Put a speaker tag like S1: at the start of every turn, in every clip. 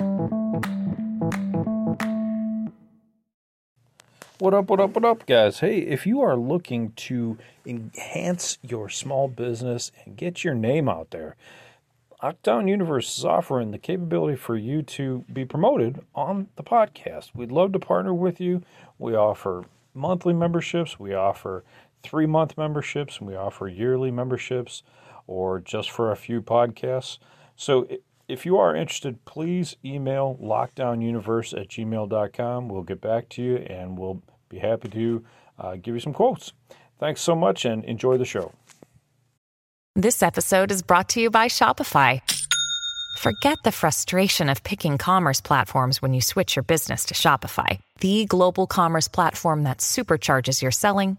S1: What up, what up, what up, guys? Hey, if you are looking to enhance your small business and get your name out there, Lockdown Universe is offering the capability for you to be promoted on the podcast. We'd love to partner with you. We offer monthly memberships, we offer three month memberships, and we offer yearly memberships or just for a few podcasts. So if you are interested, please email lockdownuniverse at gmail.com. We'll get back to you and we'll be happy to uh, give you some quotes. Thanks so much and enjoy the show.
S2: This episode is brought to you by Shopify. Forget the frustration of picking commerce platforms when you switch your business to Shopify, the global commerce platform that supercharges your selling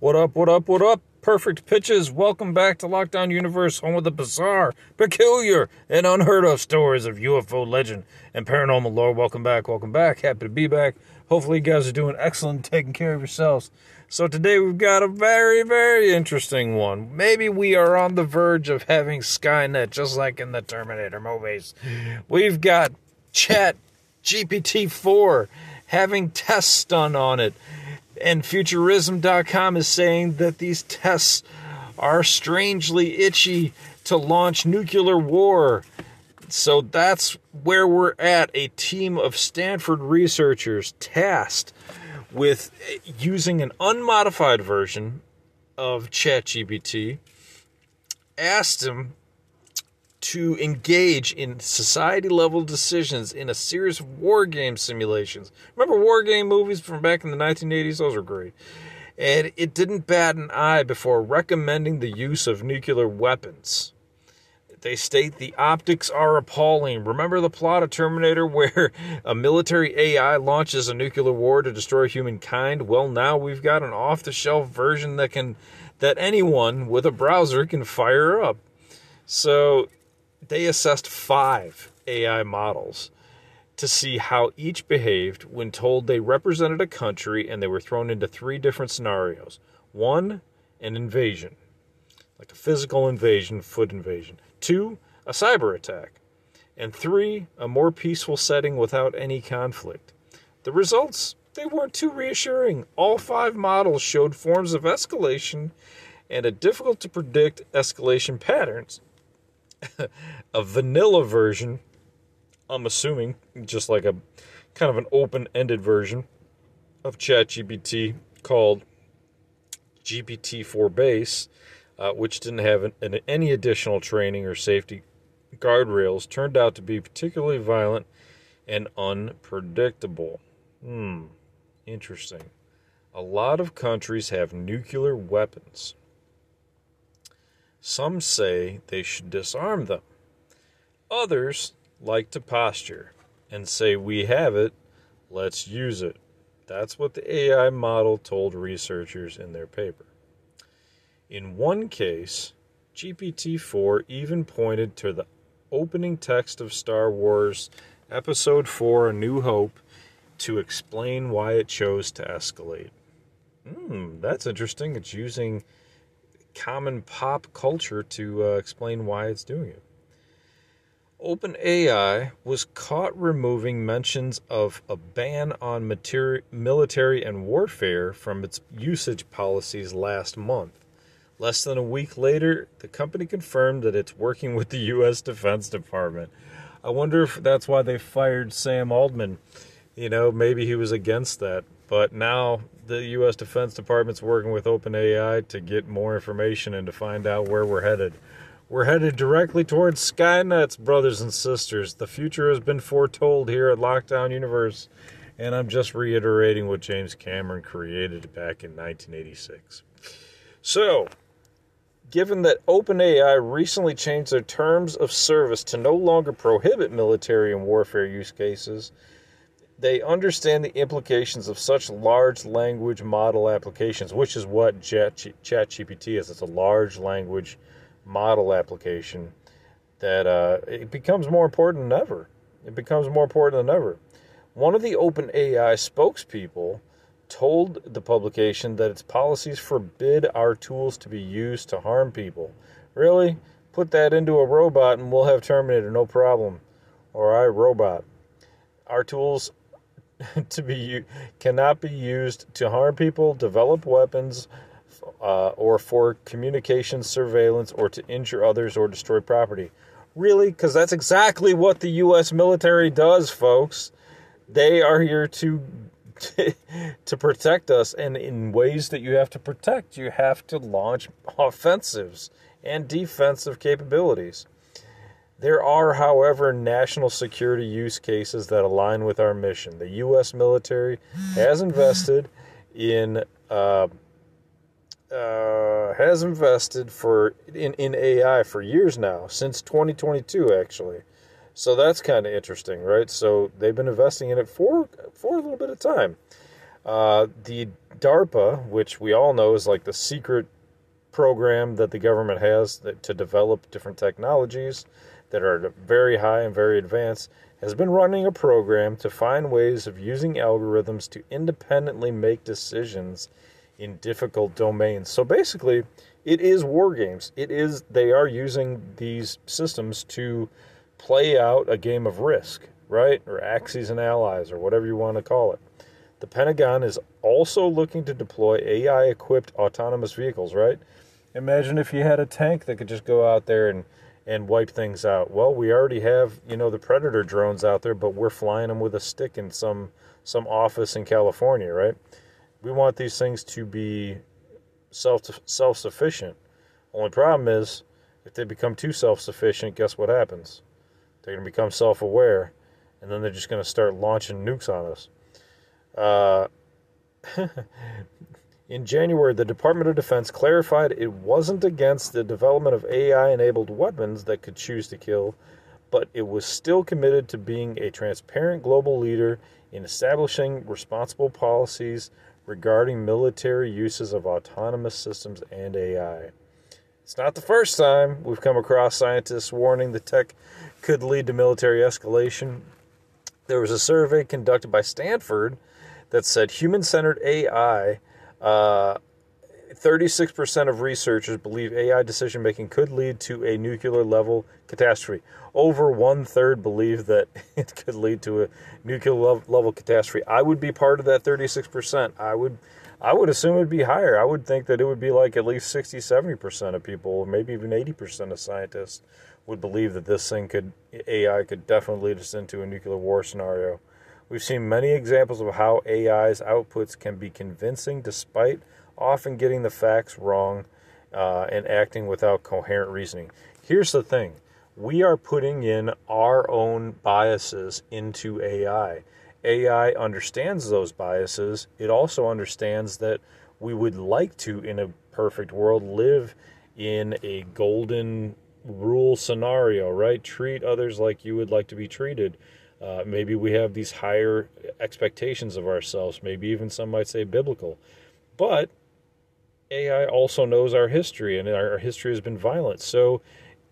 S1: What up, what up, what up? Perfect pitches. Welcome back to Lockdown Universe, home of the bizarre, peculiar, and unheard of stories of UFO legend and paranormal lore. Welcome back, welcome back. Happy to be back. Hopefully, you guys are doing excellent, taking care of yourselves. So, today we've got a very, very interesting one. Maybe we are on the verge of having Skynet, just like in the Terminator movies. We've got Chat GPT 4 having tests done on it and Futurism.com is saying that these tests are strangely itchy to launch nuclear war. So that's where we're at. A team of Stanford researchers tasked with using an unmodified version of ChatGPT asked him to engage in society level decisions in a series of war game simulations. Remember war game movies from back in the 1980s? Those were great. And it didn't bat an eye before recommending the use of nuclear weapons. They state the optics are appalling. Remember the plot of Terminator where a military AI launches a nuclear war to destroy humankind? Well, now we've got an off-the-shelf version that can that anyone with a browser can fire up. So they assessed five AI models to see how each behaved when told they represented a country and they were thrown into three different scenarios. One, an invasion, like a physical invasion, foot invasion. Two, a cyber attack. And three, a more peaceful setting without any conflict. The results, they weren't too reassuring. All five models showed forms of escalation and a difficult to predict escalation patterns a vanilla version, I'm assuming, just like a kind of an open ended version of ChatGPT called GPT 4 Base, uh, which didn't have an, an, any additional training or safety guardrails, turned out to be particularly violent and unpredictable. Hmm, interesting. A lot of countries have nuclear weapons. Some say they should disarm them. Others like to posture and say, We have it, let's use it. That's what the AI model told researchers in their paper. In one case, GPT 4 even pointed to the opening text of Star Wars Episode 4 A New Hope to explain why it chose to escalate. Hmm, that's interesting. It's using common pop culture to uh, explain why it's doing it. OpenAI was caught removing mentions of a ban on materi- military and warfare from its usage policies last month. Less than a week later, the company confirmed that it's working with the U.S. Defense Department. I wonder if that's why they fired Sam Altman. You know, maybe he was against that. But now the U.S. Defense Department's working with OpenAI to get more information and to find out where we're headed. We're headed directly towards Skynet's, brothers and sisters. The future has been foretold here at Lockdown Universe, and I'm just reiterating what James Cameron created back in 1986. So, given that OpenAI recently changed their terms of service to no longer prohibit military and warfare use cases, they understand the implications of such large language model applications, which is what ChatGPT is. It's a large language model application that uh, it becomes more important than ever. It becomes more important than ever. One of the OpenAI spokespeople told the publication that its policies forbid our tools to be used to harm people. Really? Put that into a robot and we'll have Terminator, no problem. Or I robot. Our tools to be cannot be used to harm people, develop weapons, uh, or for communication surveillance, or to injure others or destroy property. Really? Because that's exactly what the U.S. military does, folks. They are here to to protect us, and in ways that you have to protect, you have to launch offensives and defensive capabilities. There are, however, national security use cases that align with our mission. The U.S. military has invested in uh, uh, has invested for in, in AI for years now, since 2022 actually. So that's kind of interesting, right? So they've been investing in it for for a little bit of time. Uh, the DARPA, which we all know is like the secret program that the government has that, to develop different technologies that are very high and very advanced, has been running a program to find ways of using algorithms to independently make decisions in difficult domains. So basically, it is war games. It is they are using these systems to play out a game of risk, right? Or Axis and Allies or whatever you want to call it. The Pentagon is also looking to deploy AI equipped autonomous vehicles, right? Imagine if you had a tank that could just go out there and and wipe things out. Well, we already have, you know, the Predator drones out there, but we're flying them with a stick in some some office in California, right? We want these things to be self self sufficient. Only problem is, if they become too self sufficient, guess what happens? They're going to become self aware, and then they're just going to start launching nukes on us. Uh, In January, the Department of Defense clarified it wasn't against the development of AI enabled weapons that could choose to kill, but it was still committed to being a transparent global leader in establishing responsible policies regarding military uses of autonomous systems and AI. It's not the first time we've come across scientists warning the tech could lead to military escalation. There was a survey conducted by Stanford that said human centered AI uh, 36% of researchers believe AI decision making could lead to a nuclear level catastrophe. Over one third believe that it could lead to a nuclear level catastrophe. I would be part of that 36%. I would I would assume it'd be higher. I would think that it would be like at least 60, 70% of people, maybe even 80% of scientists would believe that this thing could AI could definitely lead us into a nuclear war scenario. We've seen many examples of how AI's outputs can be convincing despite often getting the facts wrong uh, and acting without coherent reasoning. Here's the thing we are putting in our own biases into AI. AI understands those biases. It also understands that we would like to, in a perfect world, live in a golden rule scenario, right? Treat others like you would like to be treated. Uh, maybe we have these higher expectations of ourselves. Maybe even some might say biblical. But AI also knows our history, and our history has been violent. So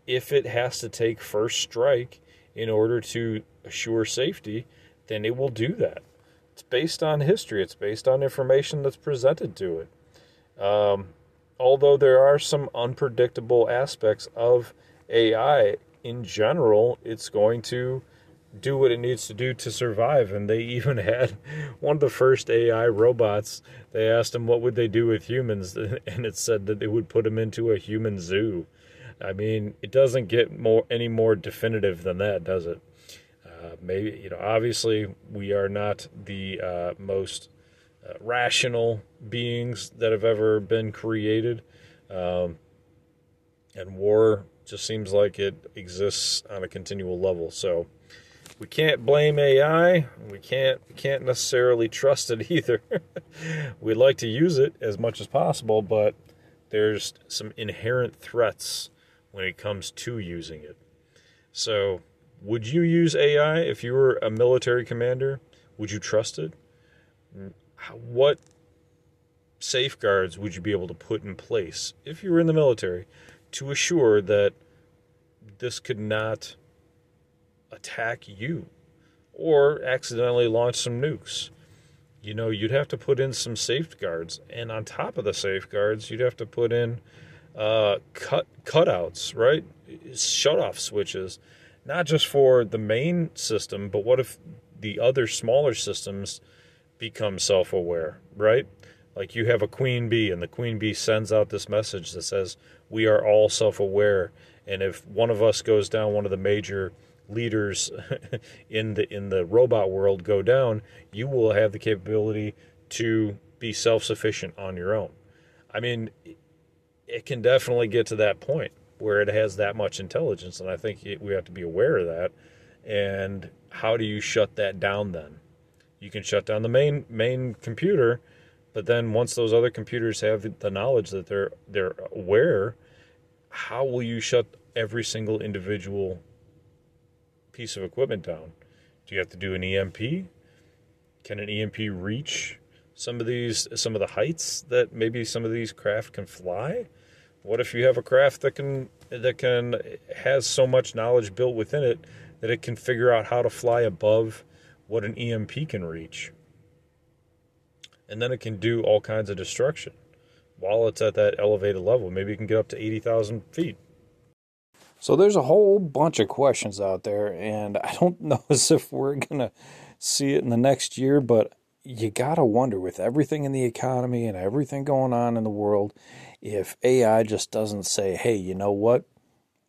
S1: if it has to take first strike in order to assure safety, then it will do that. It's based on history, it's based on information that's presented to it. Um, although there are some unpredictable aspects of AI, in general, it's going to do what it needs to do to survive. And they even had one of the first AI robots. They asked them what would they do with humans, and it said that they would put them into a human zoo. I mean, it doesn't get more any more definitive than that, does it? Uh, maybe you know, obviously, we are not the uh, most uh, rational beings that have ever been created, um, and war just seems like it exists on a continual level. So we can't blame AI. We can't can't necessarily trust it either. We'd like to use it as much as possible, but there's some inherent threats when it comes to using it. So, would you use AI if you were a military commander? Would you trust it? What safeguards would you be able to put in place if you were in the military to assure that this could not attack you or accidentally launch some nukes? You know, you'd have to put in some safeguards, and on top of the safeguards, you'd have to put in uh, cut cutouts, right? Shut off switches, not just for the main system, but what if the other smaller systems become self aware, right? Like you have a queen bee, and the queen bee sends out this message that says, We are all self aware. And if one of us goes down, one of the major leaders in the in the robot world go down, you will have the capability to be self sufficient on your own. I mean, it can definitely get to that point where it has that much intelligence, and I think we have to be aware of that. And how do you shut that down then? You can shut down the main main computer, but then once those other computers have the knowledge that they're they're aware, how will you shut every single individual piece of equipment down? Do you have to do an EMP? Can an EMP reach some of these some of the heights that maybe some of these craft can fly? What if you have a craft that can that can has so much knowledge built within it that it can figure out how to fly above what an EMP can reach. And then it can do all kinds of destruction while it's at that elevated level. Maybe it can get up to 80,000 feet.
S3: So there's a whole bunch of questions out there, and I don't know as if we're going to see it in the next year, but you got to wonder with everything in the economy and everything going on in the world, if AI just doesn't say, hey, you know what?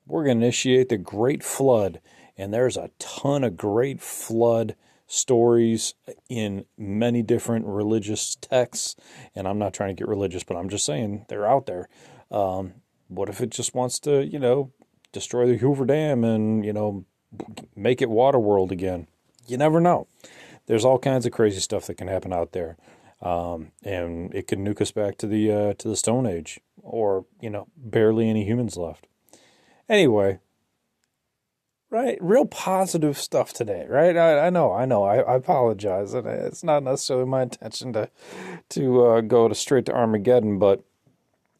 S3: We're going to initiate the Great Flood, and there's a ton of Great Flood stories in many different religious texts. And I'm not trying to get religious, but I'm just saying they're out there. Um, what if it just wants to, you know, destroy the Hoover Dam and, you know, make it water world again? You never know. There's all kinds of crazy stuff that can happen out there. Um, and it could nuke us back to the uh, to the Stone Age, or you know, barely any humans left. Anyway, right? Real positive stuff today, right? I, I know, I know. I, I, apologize, and it's not necessarily my intention to to uh, go to straight to Armageddon, but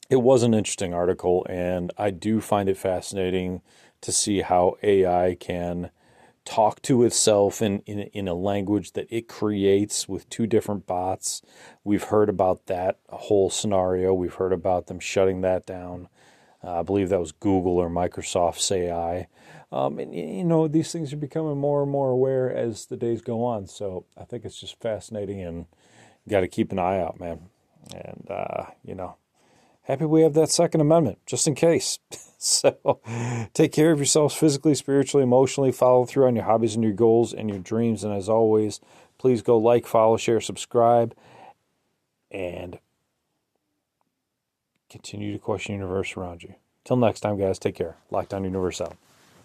S3: it was an interesting article, and I do find it fascinating to see how AI can talk to itself in, in, in a language that it creates with two different bots. We've heard about that whole scenario. We've heard about them shutting that down. Uh, I believe that was Google or Microsoft's AI. Um, and you know these things are becoming more and more aware as the days go on. So I think it's just fascinating, and got to keep an eye out, man. And uh, you know, happy we have that Second Amendment just in case. so take care of yourselves physically, spiritually, emotionally. Follow through on your hobbies and your goals and your dreams. And as always, please go like, follow, share, subscribe, and continue to question the universe around you. Till next time, guys, take care. Lockdown Universe out.